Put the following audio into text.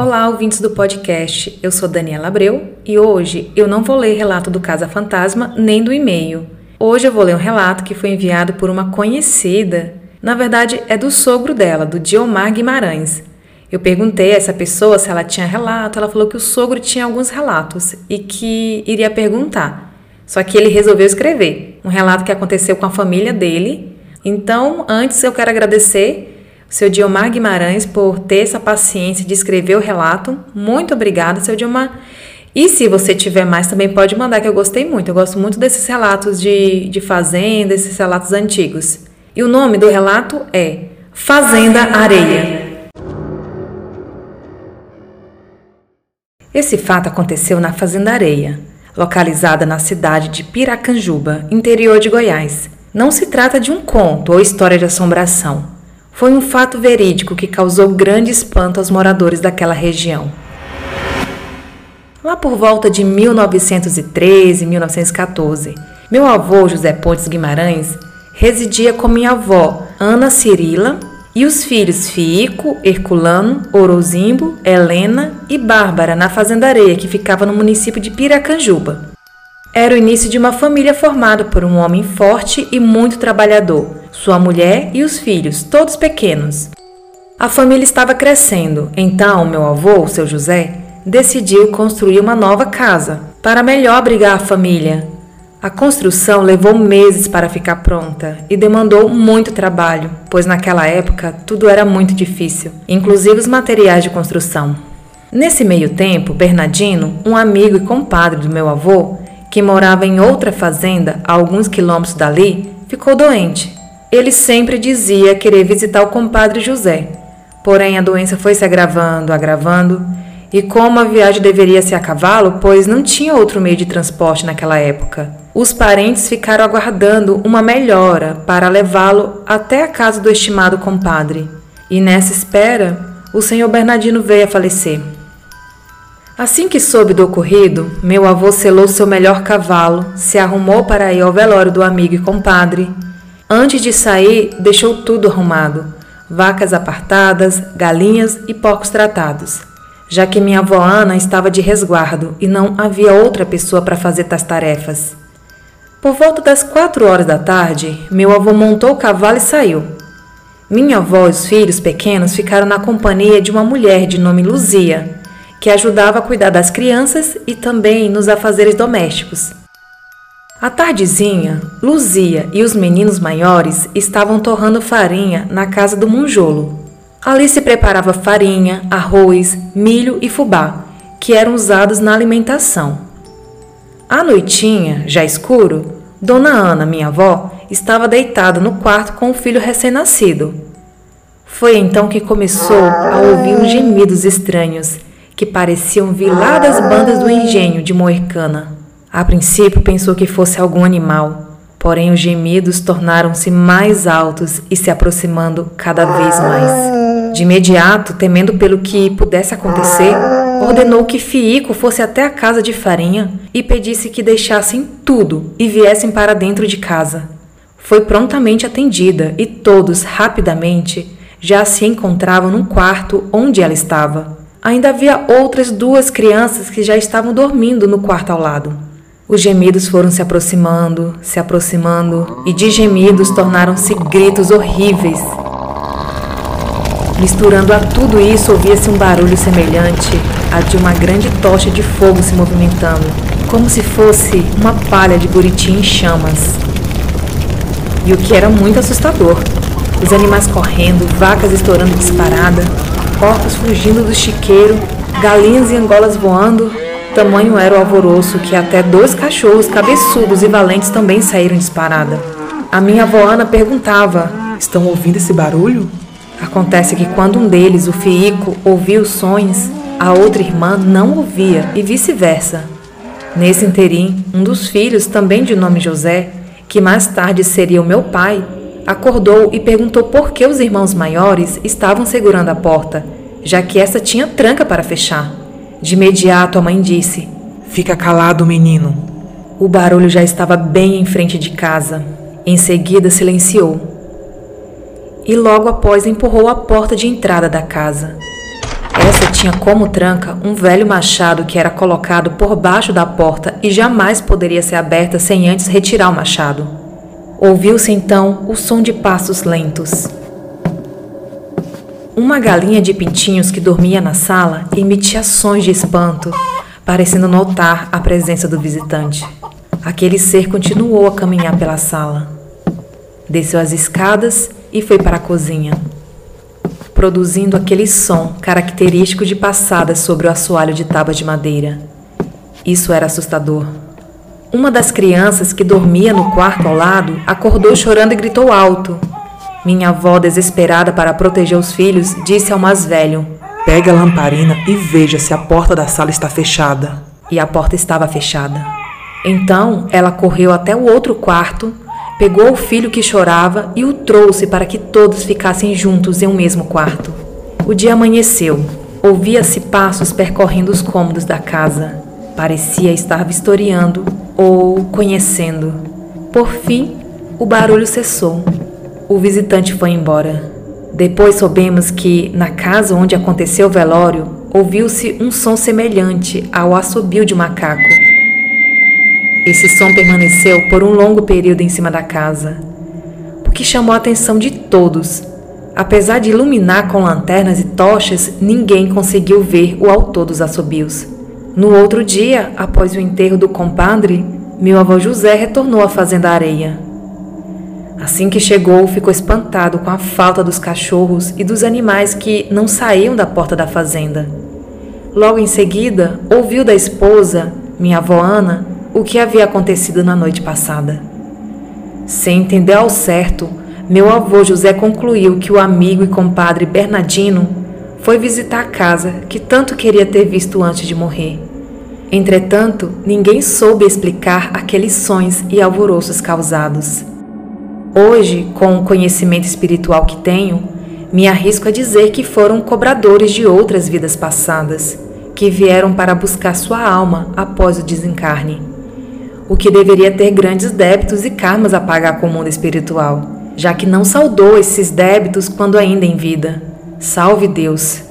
Olá, ouvintes do podcast. Eu sou Daniela Abreu e hoje eu não vou ler relato do Casa Fantasma nem do e-mail. Hoje eu vou ler um relato que foi enviado por uma conhecida. Na verdade, é do sogro dela, do Diomar Guimarães. Eu perguntei a essa pessoa se ela tinha relato, ela falou que o sogro tinha alguns relatos e que iria perguntar. Só que ele resolveu escrever um relato que aconteceu com a família dele. Então, antes eu quero agradecer seu Diomar Guimarães, por ter essa paciência de escrever o relato. Muito obrigada, seu Diomar. E se você tiver mais, também pode mandar, que eu gostei muito. Eu gosto muito desses relatos de, de fazenda, esses relatos antigos. E o nome do relato é Fazenda Areia. Esse fato aconteceu na Fazenda Areia, localizada na cidade de Piracanjuba, interior de Goiás. Não se trata de um conto ou história de assombração foi um fato verídico que causou grande espanto aos moradores daquela região. Lá por volta de 1913, 1914, meu avô José Pontes Guimarães residia com minha avó Ana Cirila e os filhos Fico, Herculano, Orozimbo, Helena e Bárbara na fazendareia que ficava no município de Piracanjuba. Era o início de uma família formada por um homem forte e muito trabalhador, sua mulher e os filhos, todos pequenos. A família estava crescendo, então meu avô, seu José, decidiu construir uma nova casa para melhor abrigar a família. A construção levou meses para ficar pronta e demandou muito trabalho, pois naquela época tudo era muito difícil, inclusive os materiais de construção. Nesse meio tempo, Bernardino, um amigo e compadre do meu avô, que morava em outra fazenda a alguns quilômetros dali, ficou doente. Ele sempre dizia querer visitar o compadre José. Porém, a doença foi se agravando, agravando, e como a viagem deveria ser a cavalo, pois não tinha outro meio de transporte naquela época, os parentes ficaram aguardando uma melhora para levá-lo até a casa do estimado compadre. E nessa espera, o senhor Bernardino veio a falecer. Assim que soube do ocorrido, meu avô selou seu melhor cavalo, se arrumou para ir ao velório do amigo e compadre. Antes de sair, deixou tudo arrumado: vacas apartadas, galinhas e porcos tratados, já que minha avó Ana estava de resguardo e não havia outra pessoa para fazer tais tarefas. Por volta das quatro horas da tarde, meu avô montou o cavalo e saiu. Minha avó e os filhos pequenos ficaram na companhia de uma mulher de nome Luzia, que ajudava a cuidar das crianças e também nos afazeres domésticos. À tardezinha, Luzia e os meninos maiores estavam torrando farinha na casa do Munjolo. Ali se preparava farinha, arroz, milho e fubá, que eram usados na alimentação. À noitinha, já escuro, Dona Ana, minha avó, estava deitada no quarto com o filho recém-nascido. Foi então que começou a ouvir uns gemidos estranhos que pareciam vir lá das bandas do engenho de Moercana. A princípio pensou que fosse algum animal, porém os gemidos tornaram-se mais altos e se aproximando cada vez mais. De imediato, temendo pelo que pudesse acontecer, ordenou que Fiico fosse até a casa de farinha e pedisse que deixassem tudo e viessem para dentro de casa. Foi prontamente atendida e todos, rapidamente, já se encontravam no quarto onde ela estava. Ainda havia outras duas crianças que já estavam dormindo no quarto ao lado. Os gemidos foram se aproximando, se aproximando, e de gemidos tornaram-se gritos horríveis. Misturando a tudo isso, ouvia-se um barulho semelhante a de uma grande tocha de fogo se movimentando, como se fosse uma palha de buriti em chamas. E o que era muito assustador: os animais correndo, vacas estourando disparada, porcos fugindo do chiqueiro, galinhas e angolas voando. Tamanho era o alvoroço que até dois cachorros cabeçudos e valentes também saíram disparada. A minha avó Ana perguntava: Estão ouvindo esse barulho? Acontece que quando um deles, o Fiico, ouvia os sons, a outra irmã não ouvia e vice-versa. Nesse interim, um dos filhos, também de nome José, que mais tarde seria o meu pai, acordou e perguntou por que os irmãos maiores estavam segurando a porta, já que essa tinha tranca para fechar. De imediato a mãe disse: Fica calado, menino. O barulho já estava bem em frente de casa. Em seguida silenciou. E logo após empurrou a porta de entrada da casa. Essa tinha como tranca um velho machado que era colocado por baixo da porta e jamais poderia ser aberta sem antes retirar o machado. Ouviu-se então o som de passos lentos. Uma galinha de pintinhos que dormia na sala emitia sons de espanto, parecendo notar a presença do visitante. Aquele ser continuou a caminhar pela sala. Desceu as escadas e foi para a cozinha, produzindo aquele som característico de passadas sobre o assoalho de tábuas de madeira. Isso era assustador. Uma das crianças que dormia no quarto ao lado acordou chorando e gritou alto. Minha avó, desesperada para proteger os filhos, disse ao mais velho: Pegue a lamparina e veja se a porta da sala está fechada. E a porta estava fechada. Então ela correu até o outro quarto, pegou o filho que chorava e o trouxe para que todos ficassem juntos em um mesmo quarto. O dia amanheceu. Ouvia-se passos percorrendo os cômodos da casa. Parecia estar vistoriando ou conhecendo. Por fim, o barulho cessou. O visitante foi embora. Depois soubemos que, na casa onde aconteceu o velório, ouviu-se um som semelhante ao assobio de macaco. Esse som permaneceu por um longo período em cima da casa, o que chamou a atenção de todos. Apesar de iluminar com lanternas e tochas, ninguém conseguiu ver o autor dos assobios. No outro dia, após o enterro do compadre, meu avô José retornou à fazenda Areia. Assim que chegou, ficou espantado com a falta dos cachorros e dos animais que não saíam da porta da fazenda. Logo em seguida, ouviu da esposa, minha avó Ana, o que havia acontecido na noite passada. Sem entender ao certo, meu avô José concluiu que o amigo e compadre Bernardino foi visitar a casa que tanto queria ter visto antes de morrer. Entretanto, ninguém soube explicar aqueles sons e alvoroços causados. Hoje, com o conhecimento espiritual que tenho, me arrisco a dizer que foram cobradores de outras vidas passadas, que vieram para buscar sua alma após o desencarne. O que deveria ter grandes débitos e karmas a pagar com o mundo espiritual, já que não saudou esses débitos quando ainda em vida. Salve Deus!